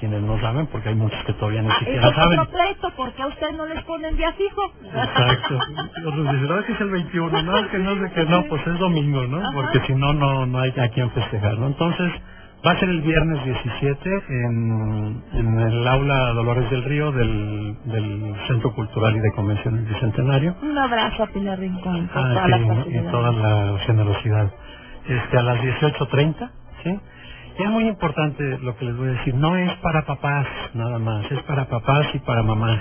quienes no saben, porque hay muchos que todavía ni Ah, siquiera es saben. otro pleito, porque a usted no les ponen día fijo. Exacto. Otros dicen, es que es el 21, no, es que no sé qué, no, pues es domingo, ¿no? Ajá. Porque si no, no, no hay a quien festejar, ¿no? Entonces, va a ser el viernes 17 en, en el aula Dolores del Río del, del Centro Cultural y de Convenciones Bicentenario. Un abrazo a Pilar Rincón por Ah, toda sí, la y toda la generosidad. Este, a las 18.30, ¿sí? Es muy importante lo que les voy a decir, no es para papás nada más, es para papás y para mamás,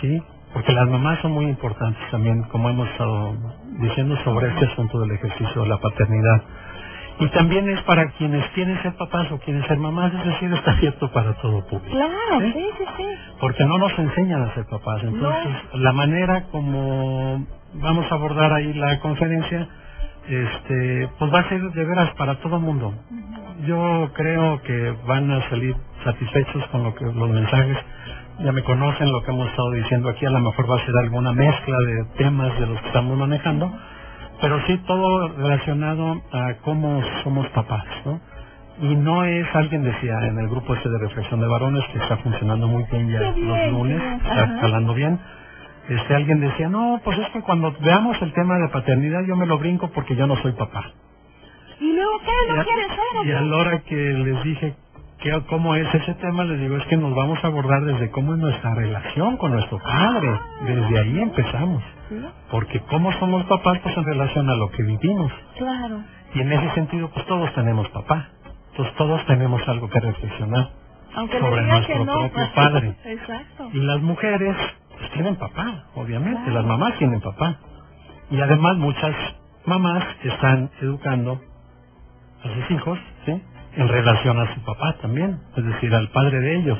¿sí? Porque las mamás son muy importantes también, como hemos estado diciendo sobre este asunto del ejercicio de la paternidad. Y también es para quienes quieren ser papás o quieren ser mamás, es decir, está abierto para todo público. Claro, ¿sí? sí, sí, sí. porque no nos enseñan a ser papás. Entonces, la manera como vamos a abordar ahí la conferencia, este, pues va a ser de veras para todo mundo. Yo creo que van a salir satisfechos con lo que los mensajes. Ya me conocen lo que hemos estado diciendo aquí, a lo mejor va a ser alguna mezcla de temas de los que estamos manejando, pero sí todo relacionado a cómo somos papás, ¿no? Y no es, alguien decía en el grupo este de reflexión de varones que está funcionando muy bien ya bien, los lunes, está Ajá. jalando bien. Este, alguien decía, no, pues es que cuando veamos el tema de paternidad yo me lo brinco porque yo no soy papá. ¿Y a- quieren ser o Y a qué? la hora que les dije que, cómo es ese tema, les digo, es que nos vamos a abordar desde cómo es nuestra relación con nuestro padre. Desde ahí empezamos. Porque cómo somos papás, pues en relación a lo que vivimos. Claro. Y en ese sentido, pues todos tenemos papá. Entonces todos tenemos algo que reflexionar. Aunque Sobre nuestro no. pues, propio padre. Exacto. Y las mujeres, pues tienen papá, obviamente. Claro. Las mamás tienen papá. Y además muchas mamás están educando a sus hijos, ¿sí? En relación a su papá también, es decir, al padre de ellos.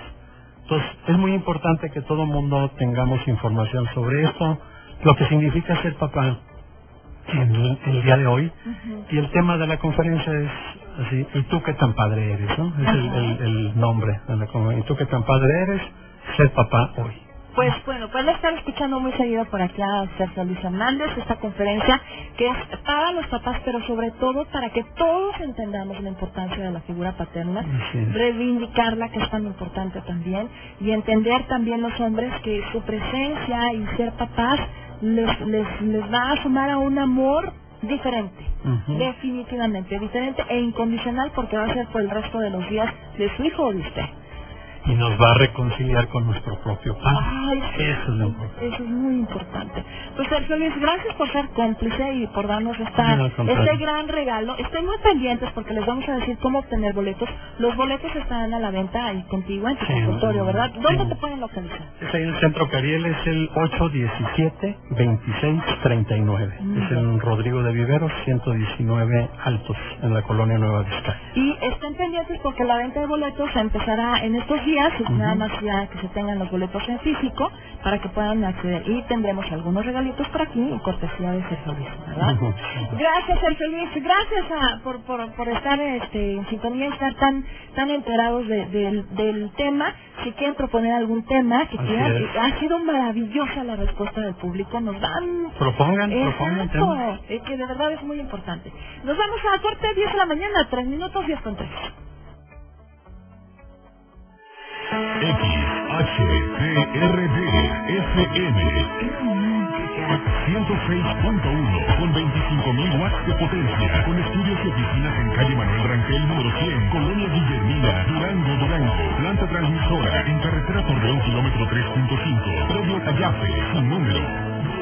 Entonces, es muy importante que todo el mundo tengamos información sobre esto, lo que significa ser papá en el, el día de hoy. Y el tema de la conferencia es así, ¿y tú qué tan padre eres? ¿no? Es el, Ajá. el- el nombre de la conferencia. ¿Y tú qué tan padre eres? Ser papá hoy. Pues bueno, pueden estar escuchando muy seguido por aquí a Sergio Luis Hernández, esta conferencia que es para los papás, pero sobre todo para que todos entendamos la importancia de la figura paterna, reivindicarla, que es tan importante también, y entender también los hombres que su presencia y ser papás les, les, les va a sumar a un amor diferente. Definitivamente, diferente e incondicional porque va a ser por el resto de los días de su hijo o de usted. Y nos va a reconciliar con nuestro propio padre. Ay. Eso es lo importante. Eso es muy importante. Pues Sergio Luis, gracias por ser cómplice y por darnos esta, No, este gran regalo. Estén muy pendientes porque les vamos a decir cómo obtener boletos. Los boletos están a la venta ahí contigo en tu Sí, consultorio. ¿verdad? ¿Dónde Sí. te pueden localizar? Es ahí en el centro Cariel, es el 817-2639. Mm. Es en Rodrigo de Viveros, 119 Altos, en la colonia Nueva Vizcaya. Y estén pendientes porque la venta de boletos empezará en estos días, Ujú. nada más ya que se tengan los boletos en físico para que puedan acceder. Y tendremos algunos regalitos por aquí en cortesía de Sergio Luis, ¿verdad? Gracias, Sergio Luis. Gracias a- por, por, por estar este, en sintonía y estar tan tan enterados de- del, del tema. Si quieren proponer algún tema que quieran, ha sido maravillosa la respuesta del público. Nos dan Propongan, propongan temas. Exacto, eh, que de verdad es muy importante. Nos vamos a corte 10 de la mañana, 3 minutos 10 con 3. XHCRD FM 106.1 con 25.000 watts de potencia con estudios y oficinas en calle Manuel Rangel número 100 Colonia Guillermina Durango Durango. Planta transmisora en carretera Torreón kilómetro 3.5 Previo Callafe sin número.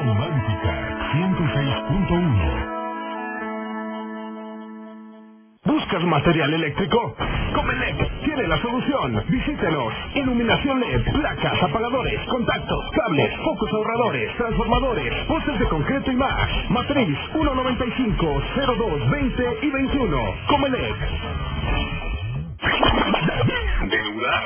Romántica 106.1 ¿Buscas material eléctrico? Comelec tiene la solución. Visítenos. Iluminación LED, placas, apagadores, contactos, cables, focos ahorradores, transformadores, postes de concreto y más. Matriz 195 02 20 y 21. Comelec. ¿Deudar?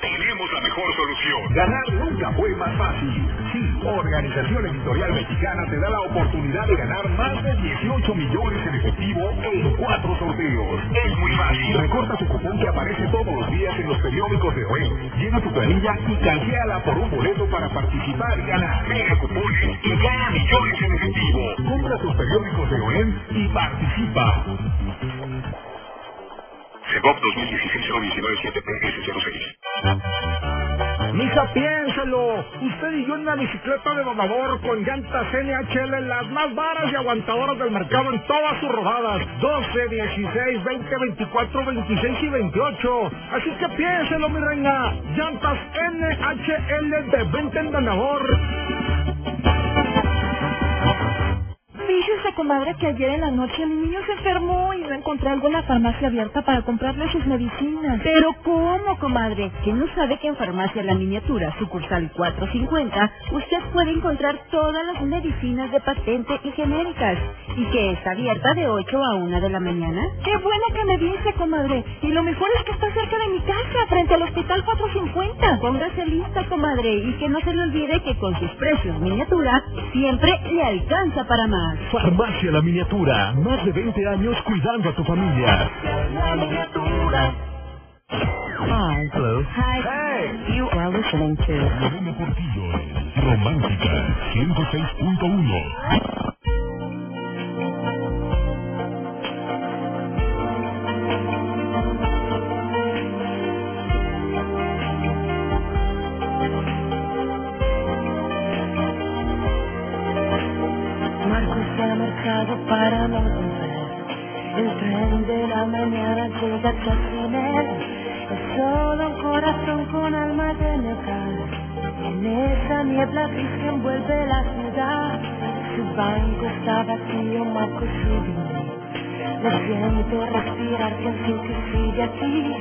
Tenemos la mejor solución. Ganar nunca fue más fácil. Sí, Organización Editorial Mexicana te da la oportunidad de ganar más de 18 millones en efectivo en cuatro sorteos. Es muy fácil. Recorta tu cupón que aparece todos los días en los periódicos de OE. Llena tu planilla y canjeala por un boleto para participar y ganar. Pega cupones y gana millones en efectivo. Compra tus periódicos de OEM y participa. CEBOP 2016 019 7 PS06 Mija, piénselo. Usted y yo en una bicicleta de donador con llantas NHL, las más varas y aguantadoras del mercado en todas sus rodadas. 12, 16, 20, 24, 26 y 28. Así que piénselo, mi reina. Llantas NHL de venta en donador. Comadre, que ayer en la noche mi niño se enfermó y no encontré alguna farmacia abierta para comprarle sus medicinas. Pero ¿cómo, comadre? ¿Que no sabe que en Farmacia La Miniatura, sucursal 450, usted puede encontrar todas las medicinas de patente y genéricas? ¿Y que está abierta de 8 a 1 de la mañana? Qué bueno que me dice, comadre. Y lo mejor es que está cerca de mi casa, frente al Hospital 450. Póngase lista, comadre, y que no se le olvide que con sus precios miniatura siempre le alcanza para más. Farmacia La Miniatura. Más de 20 años cuidando a tu familia. Hi. Hello. Hi. Hey. You are listening to Romántica 106.1. Marchado para no. El tren de la mañana llega en él. Es solo un corazón con alma de metal. En esa niebla gris envuelve la ciudad. Su banco está vacío, Marco sigue. Lo siento respirar que el que sigue aquí.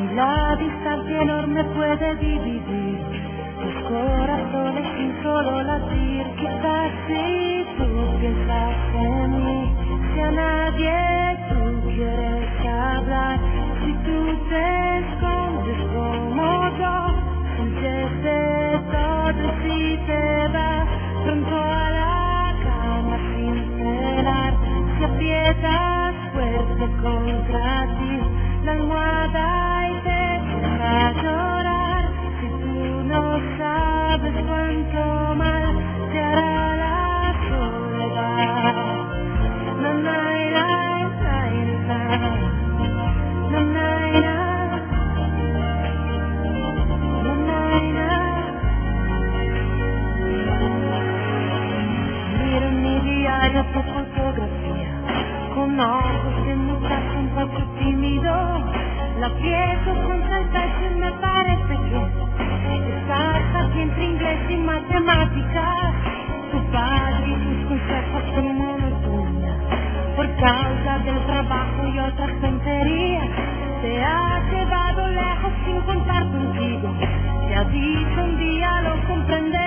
Y la distancia enorme puede dividir los corazones sin solo latir. Quizás si tú piensas en mí, si a nadie tú quieres hablar, si tú te escondes como yo, antes de todo si te vas pronto a la cama sin cenar, si aprietas fuerte contra ti la almohada entrega tu fotografía. Con ojos de muchacho un poco tímido, la pienso con certeza y me parece que estás aquí entre inglés y matemáticas. Tu padre y sus consejos son monotonía. Por causa del trabajo y otras tonterías, te ha llevado lejos sin contar contigo. Te ha dicho un día lo comprenderás.